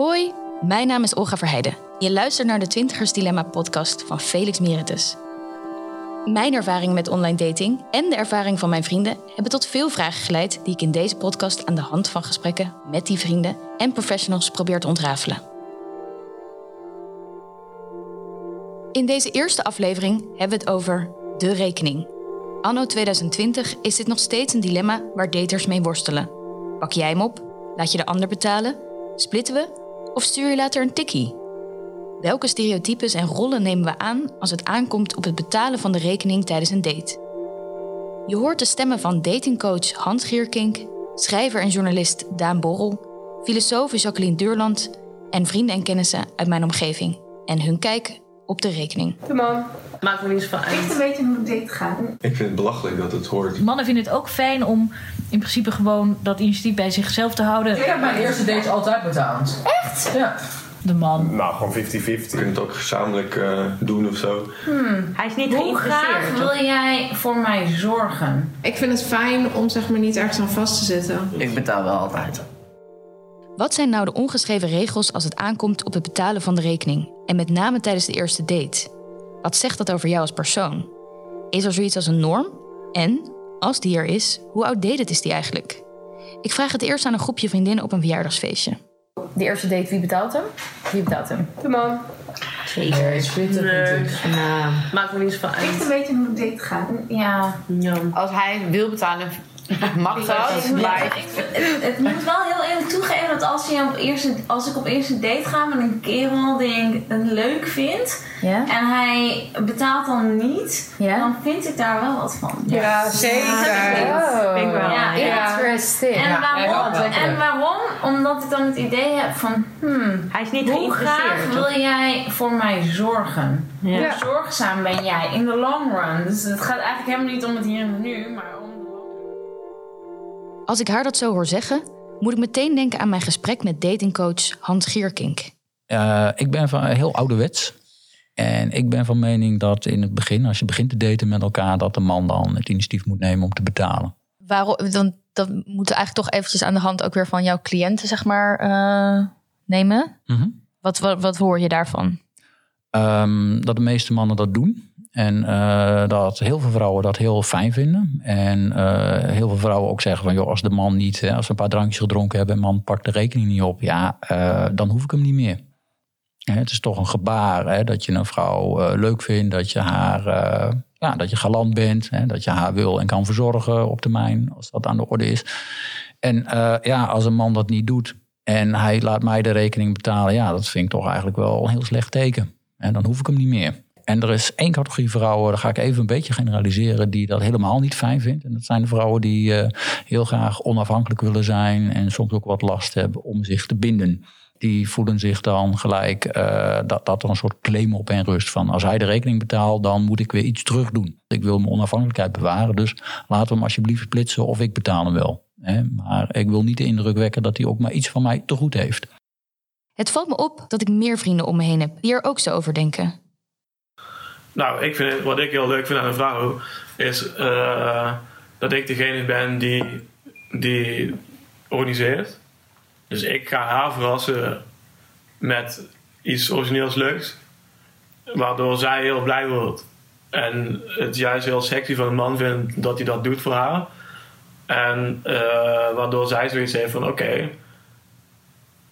Hoi, mijn naam is Olga Verheijden. Je luistert naar de Twintigers Dilemma podcast van Felix Meritus. Mijn ervaring met online dating en de ervaring van mijn vrienden hebben tot veel vragen geleid die ik in deze podcast aan de hand van gesprekken met die vrienden en professionals probeer te ontrafelen. In deze eerste aflevering hebben we het over de rekening. Anno 2020 is dit nog steeds een dilemma waar daters mee worstelen. Pak jij hem op? Laat je de ander betalen? Splitten we? Of stuur je later een tikkie? Welke stereotypes en rollen nemen we aan als het aankomt op het betalen van de rekening tijdens een date? Je hoort de stemmen van datingcoach Hans Gierkink, schrijver en journalist Daan Borrel, filosoof Jacqueline Deurland en vrienden en kennissen uit mijn omgeving en hun kijk op de rekening. De man. Maakt me niet zo van uit. een beetje hoe een date gaat. Ik vind het belachelijk dat het hoort. Mannen vinden het ook fijn om in principe gewoon dat initiatief bij zichzelf te houden. Ik heb mijn eerste date altijd betaald. Echt? Ja. De man. Nou, gewoon 50-50. We kunnen het ook gezamenlijk eh, doen of zo. Hij is niet Hoe graag wil jij voor mij zorgen? Ik vind het fijn om zeg maar niet ergens aan vast te zitten. Ik betaal wel altijd. Wat zijn nou de ongeschreven regels als het aankomt op het betalen van de rekening? En met name tijdens de eerste date. Wat zegt dat over jou als persoon? Is er zoiets als een norm? En, als die er is, hoe outdated is die eigenlijk? Ik vraag het eerst aan een groepje vriendinnen op een verjaardagsfeestje. De eerste date, wie betaalt hem? Wie betaalt hem? De man. Nee, spitten Nee. Nou, maakt me niet zo van Echt een uit. beetje hoe een date gaat. Ja. Ja. Als hij wil betalen, mag dat. Maar Het, het moet wel heel eerlijk toegeven dat als, je op eerste, als ik op eerste date ga met een kerel die ik leuk vind ja? en hij betaalt dan niet, Ja? dan vind ik daar wel wat van. Ja, zeker. Oh, Vind ik wel. Ja, ja. interesting. En, Ja, waarom, ja, en waarom? Omdat ik dan het idee heb van, hmm, Hij is niet hoe graag geïnteresseerd. wil jij voor mij zorgen? Ja. Hoe zorgzaam ben jij in de long run? Dus het gaat eigenlijk helemaal niet om het hier en nu, maar Als ik haar dat zo hoor zeggen, moet ik meteen denken aan mijn gesprek met datingcoach Hans Gierkink. Eh, ik ben van heel ouderwets. En ik ben van mening dat in het begin, als je begint te daten met elkaar, dat de man dan het initiatief moet nemen om te betalen. Waarom, dan, dat moeten we eigenlijk toch eventjes aan de hand ook weer van jouw cliënten, zeg maar, eh, nemen. Mhm. Wat, wat, wat hoor je daarvan? Ehm, dat de meeste mannen dat doen. En eh, dat heel veel vrouwen dat heel fijn vinden. En eh, heel veel vrouwen ook zeggen van... joh, als de man niet, hè, als we een paar drankjes gedronken hebben... en man pakt de rekening niet op, ja, eh, dan hoef ik hem niet meer. Hè, het is toch een gebaar hè, dat je een vrouw eh, leuk vindt... dat je haar, eh, ja, dat je galant bent... Hè, dat je haar wil en kan verzorgen op termijn... als dat aan de orde is. En eh, ja, als een man dat niet doet... en hij laat mij de rekening betalen... ja, dat vind ik toch eigenlijk wel een heel slecht teken. En dan hoef ik hem niet meer. En er is één categorie vrouwen, daar ga ik even een beetje generaliseren, die dat helemaal niet fijn vindt. En dat zijn de vrouwen die eh, heel graag onafhankelijk willen zijn en soms ook wat last hebben om zich te binden. Die voelen zich dan gelijk eh, dat, dat er een soort claim op hen rust van als hij de rekening betaalt, dan moet ik weer iets terug doen. Ik wil mijn onafhankelijkheid bewaren, dus laten we hem alsjeblieft splitsen of ik betaal hem wel. Hè? Maar ik wil niet de indruk wekken dat hij ook maar iets van mij te goed heeft. Het valt me op dat ik meer vrienden om me heen heb die er ook zo over denken. Nou, ik vind, wat ik heel leuk vind aan een vrouw is eh, dat ik degene ben die, die organiseert. Dus ik ga haar verrassen met iets origineels leuks, waardoor zij heel blij wordt. En het juist heel sexy van een man vindt dat hij dat doet voor haar. En eh, waardoor zij zoiets heeft van: oké,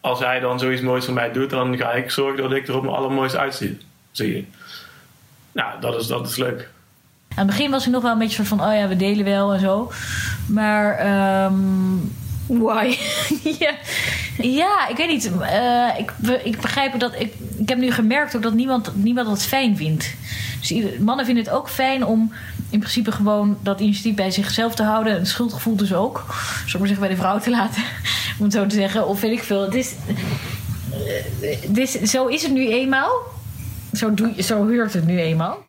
als hij dan zoiets moois voor mij doet, dan ga ik zorgen dat ik er op mijn allermooist uitzie. Zie je. Nou, dat is, dat is leuk. Aan het begin was ik nog wel een beetje soort van, oh ja, we delen wel en zo. Maar, ehm, Why? ja, ja, ik weet niet. Eh, ik, ik begrijp dat. Ik, ik heb nu gemerkt ook dat niemand, niemand dat fijn vindt. Dus mannen vinden het ook fijn om in principe gewoon dat initiatief bij zichzelf te houden. En het schuldgevoel dus ook. Ik maar zeggen, bij de vrouw te laten. Om het zo te zeggen. Of weet ik veel. Het is, eh, het is, zo is het nu eenmaal. Zo, doe, je- zo hoort het nu eenmaal.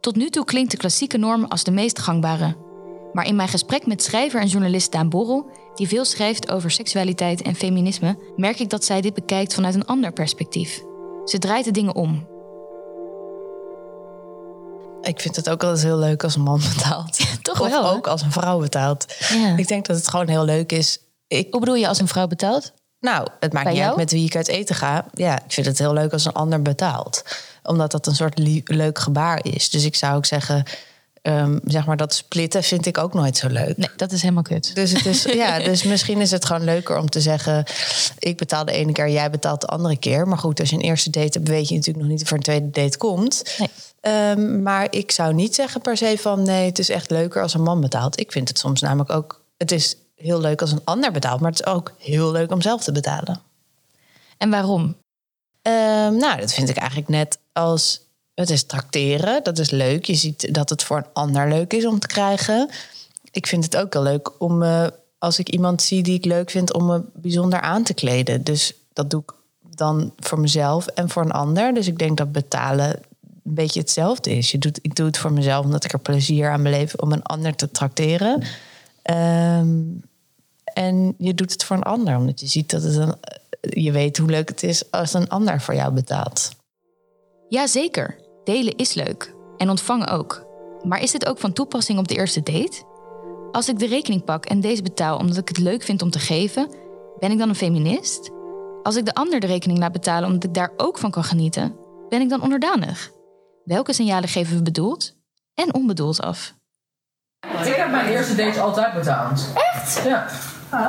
Tot nu toe klinkt de klassieke norm als de meest gangbare. Maar in mijn gesprek met schrijver en journalist Daan Borrel, die veel schrijft over seksualiteit en feminisme, merk ik dat zij dit bekijkt vanuit een ander perspectief. Ze draait de dingen om. Ik vind het ook altijd heel leuk als een man betaalt. toch of wel, ook als een vrouw betaalt. Ja. Ik denk dat het gewoon heel leuk is. Ik, Hoe bedoel je als een vrouw betaalt? Nou, het maakt Bij niet jou? uit met wie ik uit eten ga. Ja, ik vind het heel leuk als een ander betaalt. Omdat dat een soort leuk gebaar is. Dus ik zou ook zeggen, ehm, zeg maar dat splitten vind ik ook nooit zo leuk. Nee, dat is helemaal kut. Dus, het is, ja, dus misschien is het gewoon leuker om te zeggen... ik betaal de ene keer, jij betaalt de andere keer. Maar goed, als je een eerste date hebt... weet je natuurlijk nog niet of er een tweede date komt. Nee. Ehm, maar ik zou niet zeggen per se van... nee, het is echt leuker als een man betaalt. Ik vind het soms namelijk ook... het is heel leuk als een ander betaalt... maar het is ook heel leuk om zelf te betalen. En waarom? Ehm, nou, dat vind ik eigenlijk net als... Het is tracteren, dat is leuk. Je ziet dat het voor een ander leuk is om te krijgen. Ik vind het ook heel leuk om, eh, als ik iemand zie die ik leuk vind, om me bijzonder aan te kleden. Dus dat doe ik dan voor mezelf en voor een ander. Dus ik denk dat betalen een beetje hetzelfde is. Je doet, ik doe het voor mezelf omdat ik er plezier aan beleef om een ander te tracteren. Ehm, en je doet het voor een ander, omdat je ziet dat het een, je weet hoe leuk het is als een ander voor jou betaalt. Jazeker, delen is leuk. En ontvangen ook. Maar is dit ook van toepassing op de eerste date? Als ik de rekening pak en deze betaal omdat ik het leuk vind om te geven, ben ik dan een feminist? Als ik de ander de rekening laat betalen omdat ik daar ook van kan genieten, ben ik dan onderdanig? Welke signalen geven we bedoeld en onbedoeld af? Ik heb mijn eerste dates altijd betaald. Echt? Ja.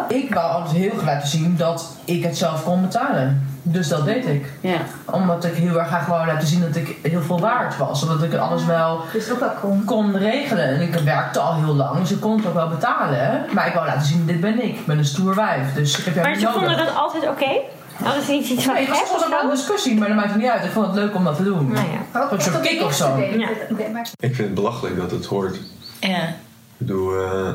Ik wou altijd heel graag laten zien dat ik het zelf kon betalen. Dus dat deed ik. Ja. Omdat ik heel erg graag wou laten zien dat ik heel veel waard was. Omdat ik alles wel Dus ook wel kon. kon regelen. En ik werkte al heel lang, dus ik kon het ook wel betalen. Maar ik wou laten zien, dit ben ik. Ik ben een stoer wijf. Dus ik heb jou Maar ze vonden dat altijd oké? Hadden ze niet iets van Nee, het was soms ook een discussie, maar dat maakt het niet uit. Ik vond het leuk om dat te doen. Nou ja. Een soort kick of zo. Ja. Ik vind het belachelijk dat het hoort. Ja. Ik bedoel, eh,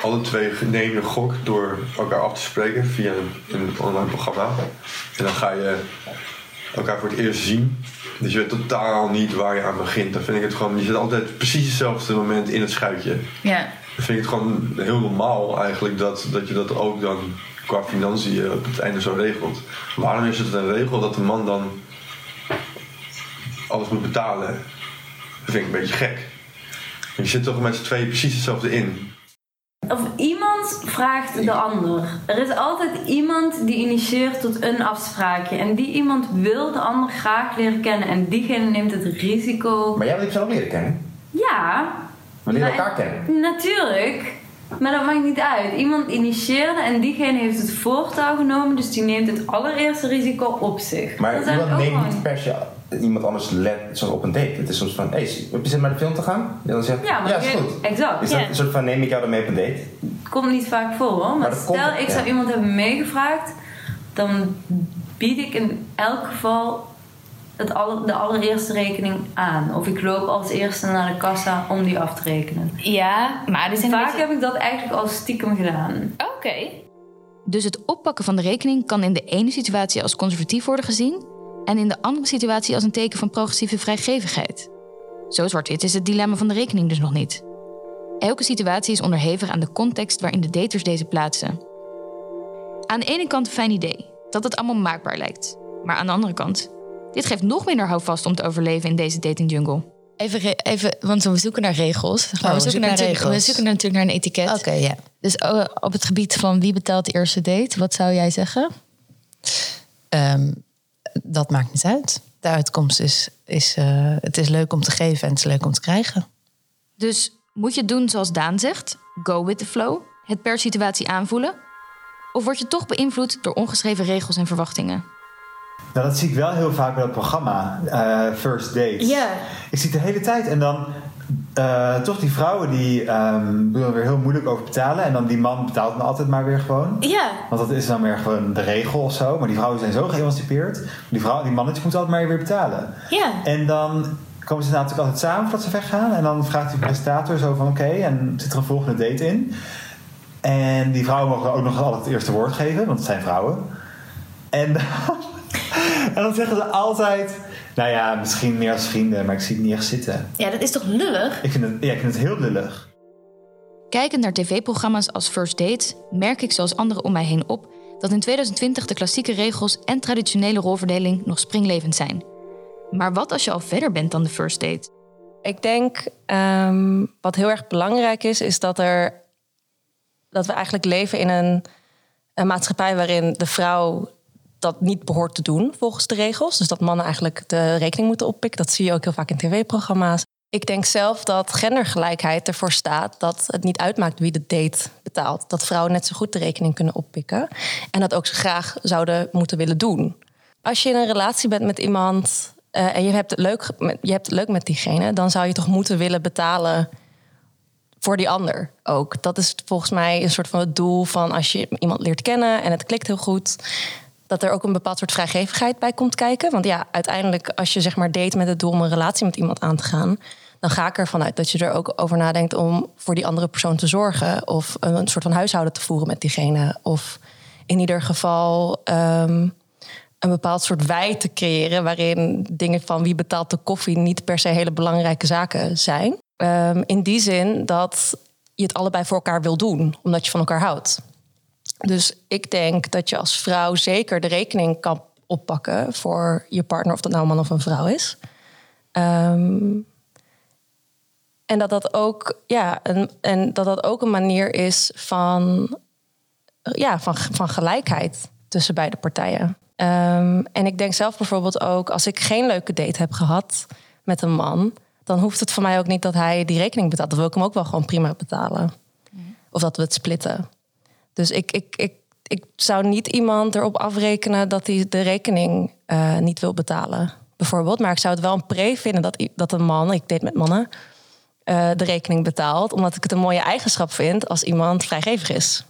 alle twee nemen een gok door elkaar af te spreken via een, een online programma. En dan ga je elkaar voor het eerst zien. Dus je weet totaal niet waar je aan begint. Dan vind ik het gewoon, je zit altijd precies hetzelfde moment in het schuitje. Ja. Dan vind ik het gewoon heel normaal eigenlijk dat, dat je dat ook dan qua financiën op het einde zo regelt. Waarom is het een regel dat de man dan alles moet betalen? Dat vind ik een beetje gek. Je zit toch met z'n tweeën precies hetzelfde in. Of iemand vraagt de ander. Er is altijd iemand die initieert tot een afspraakje. En die iemand wil de ander graag leren kennen. En diegene neemt het risico. Maar jij wil ook leren kennen. Ja, We leren elkaar kennen. natuurlijk. Maar dat maakt niet uit. Iemand initieerde en diegene heeft het voortouw genomen. Dus die neemt het allereerste risico op zich. Maar iemand neemt niet per se iemand anders let zo op een date. Het is soms van, hé, hey, heb je zin om naar de film te gaan? Ja, dan zegt Ja, maar ja, is goed. exact. Is dat een soort van, neem ik jou dan mee op een date? Het komt niet vaak voor hoor. Maar, stel komt- ik ja. zou iemand hebben meegevraagd. Dan bied ik in elk geval het aller, de allereerste rekening aan. Of ik loop als eerste naar de kassa om die af te rekenen. Ja, maar Vaak heb ik dat eigenlijk al stiekem gedaan. Oké. Dus het oppakken van de rekening kan in de ene situatie als conservatief worden gezien en in de andere situatie als een teken van progressieve vrijgevigheid. Zo zwart-wit is het dilemma van de rekening dus nog niet. Elke situatie is onderhevig aan de context waarin de daters deze plaatsen. Aan de ene kant een fijn idee, dat het allemaal maakbaar lijkt. Maar aan de andere kant, dit geeft nog minder houvast om te overleven in deze dating jungle. Even, even, want we zoeken naar regels. Oh, we, we zoeken naar natuurlijk- we regels. zoeken natuurlijk naar een etiket. Oké, ja. Dus eh, op het gebied van wie betaalt de eerste date, wat zou jij zeggen? Ehm, dat maakt niet uit. De uitkomst is, is eh, het is leuk om te geven en het is leuk om te krijgen. Dus moet je het doen zoals Daan zegt, go with the flow, het per situatie aanvoelen? Of word je toch beïnvloed door ongeschreven regels en verwachtingen? Nou, dat zie ik wel heel vaak bij dat programma, eh, First Date. Ja. Ik zie het de hele tijd en dan eh, toch die vrouwen die doen er weer heel moeilijk over betalen. En dan die man betaalt dan altijd maar weer gewoon. Ja. Want dat is dan weer gewoon de regel of zo. Maar die vrouwen zijn zo geëmancipeerd. Die, vrouw, die mannetjes moeten altijd maar weer betalen. Ja. En dan komen ze natuurlijk altijd samen voordat ze weggaan. En dan vraagt die presentator zo van oké, en zit er een volgende date in. En die vrouwen mogen ook nog altijd het eerste woord geven, want het zijn vrouwen. En dan, en dan zeggen ze altijd, nou ja, misschien meer als vrienden, maar ik zie het niet echt zitten. Ja, dat is toch lullig? Ik vind het, ja, ik vind het heel lullig. Kijkend naar tv-programma's als First Dates merk ik zoals anderen om mij heen op dat in 2020 de klassieke regels en traditionele rolverdeling nog springlevend zijn. Maar wat als je al verder bent dan de first date? Ik denk ehm, wat heel erg belangrijk is, is dat er dat we eigenlijk leven in een een maatschappij waarin de vrouw dat niet behoort te doen volgens de regels. Dus dat mannen eigenlijk de rekening moeten oppikken. Dat zie je ook heel vaak in tv-programma's. Ik denk zelf dat gendergelijkheid ervoor staat dat het niet uitmaakt wie de date betaalt. Dat vrouwen net zo goed de rekening kunnen oppikken. En dat ook ze graag zouden moeten willen doen. Als je in een relatie bent met iemand eh, en je hebt, het leuk, je hebt het leuk met diegene, dan zou je toch moeten willen betalen voor die ander ook. Dat is volgens mij een soort van het doel van als je iemand leert kennen en het klikt heel goed. Dat er ook een bepaald soort vrijgevigheid bij komt kijken. Want ja, uiteindelijk als je zeg maar date met het doel om een relatie met iemand aan te gaan, dan ga ik ervan uit dat je er ook over nadenkt om voor die andere persoon te zorgen. Of een soort van huishouden te voeren met diegene. Of in ieder geval ehm, een bepaald soort wij te creëren. waarin dingen van wie betaalt de koffie niet per se hele belangrijke zaken zijn. Ehm, in die zin dat je het allebei voor elkaar wil doen, omdat je van elkaar houdt. Dus ik denk dat je als vrouw zeker de rekening kan oppakken voor je partner, of dat nou een man of een vrouw is. Ehm, en dat dat ook, ja, een, en dat dat ook een manier is van, ja, van, van gelijkheid tussen beide partijen. Ehm, en ik denk zelf bijvoorbeeld ook, als ik geen leuke date heb gehad met een man, dan hoeft het voor mij ook niet dat hij die rekening betaalt. Dan wil ik hem ook wel gewoon prima betalen. Of dat we het splitten. Dus ik, ik, ik, ik zou niet iemand erop afrekenen dat hij de rekening eh, niet wil betalen, bijvoorbeeld. Maar ik zou het wel een pre vinden dat, dat een man, ik deed met mannen, eh, de rekening betaalt. Omdat ik het een mooie eigenschap vind als iemand vrijgevig is.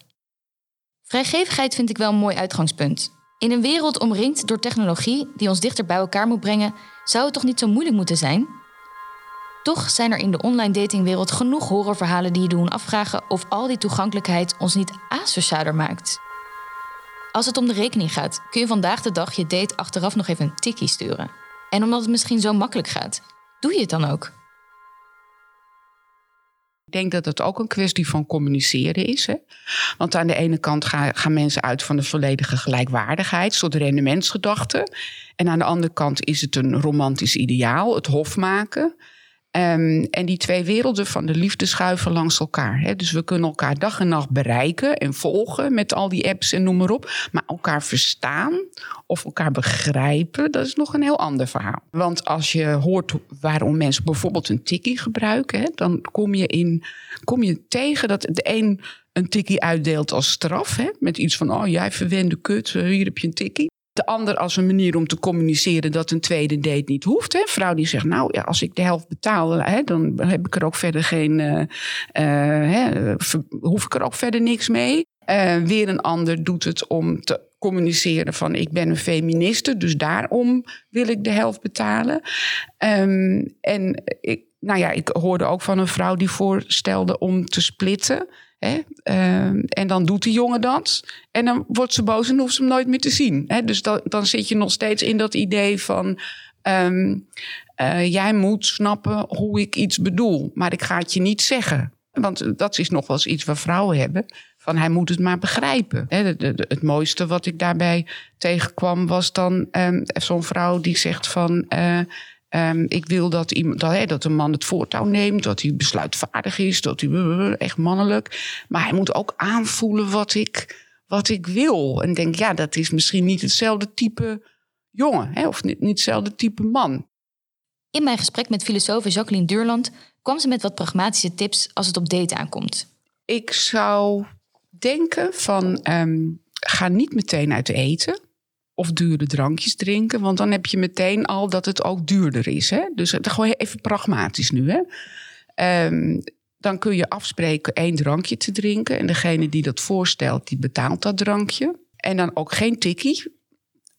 Vrijgevigheid vind ik wel een mooi uitgangspunt. In een wereld omringd door technologie die ons dichter bij elkaar moet brengen, zou het toch niet zo moeilijk moeten zijn? Toch zijn er in de online datingwereld genoeg horrorverhalen die je doen afvragen of al die toegankelijkheid ons niet asocialer maakt. Als het om de rekening gaat, kun je vandaag de dag je date achteraf nog even een tikkie sturen. En omdat het misschien zo makkelijk gaat, doe je het dan ook. Ik denk dat het ook een kwestie van communiceren is. Hè? Want aan de ene kant gaan, mensen uit van de volledige gelijkwaardigheid, soort rendementsgedachte. En aan de andere kant is het een romantisch ideaal, het hof maken. Ehm, en die twee werelden van de liefde schuiven langs elkaar. Hè? Dus we kunnen elkaar dag en nacht bereiken en volgen met al die apps en noem maar op. Maar elkaar verstaan of elkaar begrijpen, dat is nog een heel ander verhaal. Want als je hoort waarom mensen bijvoorbeeld een tikkie gebruiken, hè, dan kom je, in, kom je tegen dat de een een tikkie uitdeelt als straf. Hè, met iets van, oh jij verwende kut, eh, hier heb je een tikkie. De ander als een manier om te communiceren dat een tweede date niet hoeft. Hè. Een vrouw die zegt, nou ja, als ik de helft betaal, hè, dan heb ik er ook verder geen, eh, hè, hoef ik er ook verder niks mee. Eh, weer een ander doet het om te communiceren van ik ben een feministe, dus daarom wil ik de helft betalen. Ehm, en ik, nou ja, ik hoorde ook van een vrouw die voorstelde om te splitten. Hè? Ehm, en dan doet die jongen dat. En dan wordt ze boos en hoeft ze hem nooit meer te zien. Hè? Dus dan, dan zit je nog steeds in dat idee van... ehm, eh, jij moet snappen hoe ik iets bedoel. Maar ik ga het je niet zeggen. Want dat is nog wel eens iets wat vrouwen hebben. Van hij moet het maar begrijpen. Het mooiste wat ik daarbij tegenkwam was dan ehm, zo'n vrouw die zegt van... eh, ehm, ik wil dat, iemand, dat, hè, dat een man het voortouw neemt, dat hij besluitvaardig is, dat hij echt mannelijk. Maar hij moet ook aanvoelen wat ik, wat ik wil. En denk, ja, dat is misschien niet hetzelfde type jongen, hè, of niet, niet hetzelfde type man. In mijn gesprek met filosoof Jacqueline Duurland kwam ze met wat pragmatische tips als het op daten aankomt. Ik zou denken van ehm, ga niet meteen uit eten of dure drankjes drinken, want dan heb je meteen al dat het ook duurder is. Hè? Dus het, gewoon even pragmatisch nu. Hè? Ehm, dan kun je afspreken één drankje te drinken en degene die dat voorstelt, die betaalt dat drankje. En dan ook geen tikkie.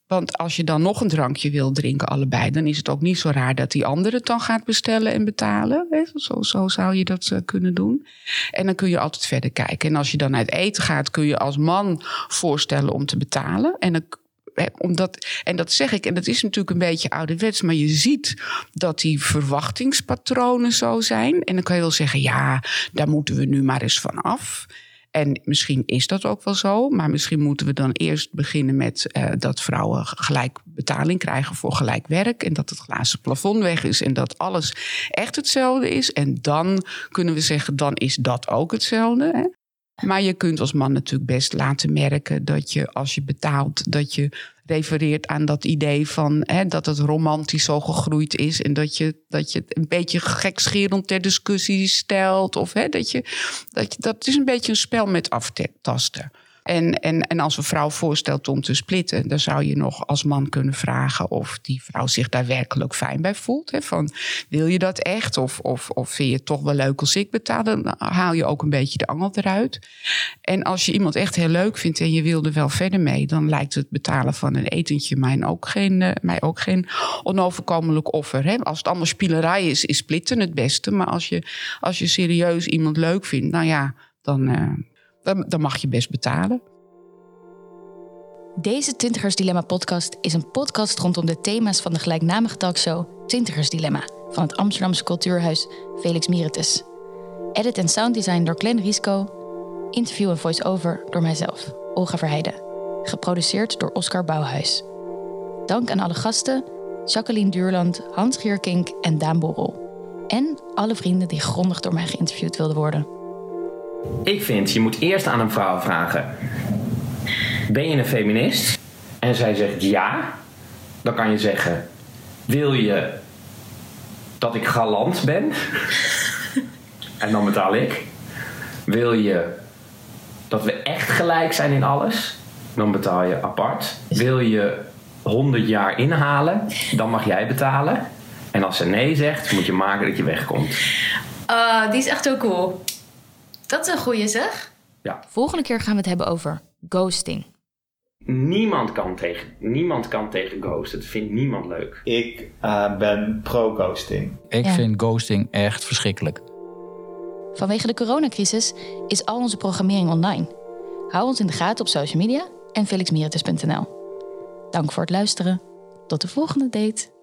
Want als je dan nog een drankje wil drinken, allebei, dan is het ook niet zo raar dat die andere het dan gaat bestellen en betalen. Zo, zo zou je dat eh, kunnen doen. En dan kun je altijd verder kijken. En als je dan uit eten gaat, kun je als man voorstellen om te betalen. En dan omdat, en dat zeg ik, en dat is natuurlijk een beetje ouderwets, maar je ziet dat die verwachtingspatronen zo zijn. En dan kan je wel zeggen, ja, daar moeten we nu maar eens van af. En misschien is dat ook wel zo, maar misschien moeten we dan eerst beginnen met eh, dat vrouwen gelijk betaling krijgen voor gelijk werk. En dat het glazen plafond weg is en dat alles echt hetzelfde is. En dan kunnen we zeggen, dan is dat ook hetzelfde. Hè? Maar je kunt als man natuurlijk best laten merken dat je als je betaalt, dat je refereert aan dat idee van hè, dat het romantisch zo gegroeid is. En dat je, dat je het een beetje gekscherend ter discussie stelt. Of hè, dat je dat, je, dat is een beetje een spel met aftasten. En, en, en als een vrouw voorstelt om te splitten, dan zou je nog als man kunnen vragen of die vrouw zich daar werkelijk fijn bij voelt. Hè? Van, wil je dat echt? Of, of, of vind je het toch wel leuk als ik betaal? Dan haal je ook een beetje de angel eruit. En als je iemand echt heel leuk vindt en je wil er wel verder mee, dan lijkt het betalen van een etentje mij ook geen, uh, mij ook geen onoverkomelijk offer. Hè? Als het allemaal spielerij is, is splitten het beste. Maar als je, als je serieus iemand leuk vindt, nou ja, dan. Uh, dan, dan mag je best betalen. Deze Twintigers Dilemma podcast is een podcast rondom de thema's van de gelijknamige talkshow Twintigers Dilemma van het Amsterdamse cultuurhuis Felix Miritus. Edit en sounddesign door Glenn Risco. Interview en voice-over door mijzelf, Olga Verheijden. Geproduceerd door Oscar Bouwhuis. Dank aan alle gasten, Jacqueline Duurland, Hans Gierkink en Daan Borrel. En alle vrienden die grondig door mij geïnterviewd wilden worden. Ik vind, je moet eerst aan een vrouw vragen: Ben je een feminist? En zij zegt ja. Dan kan je zeggen: Wil je dat ik galant ben? en dan betaal ik. Wil je dat we echt gelijk zijn in alles? Dan betaal je apart. Wil je 100 jaar inhalen? Dan mag jij betalen. En als ze nee zegt, moet je maken dat je wegkomt. Uh, die is echt zo cool. Dat is een goeie zeg. Ja. Volgende keer gaan we het hebben over ghosting. Niemand kan tegen, niemand kan tegen ghosten. Dat vindt niemand leuk. Ik uh, ben pro-ghosting. Ik ja. vind ghosting echt verschrikkelijk. Vanwege de coronacrisis is al onze programmering online. Hou ons in de gaten op social media en felixmeritus.nl. Dank voor het luisteren. Tot de volgende date.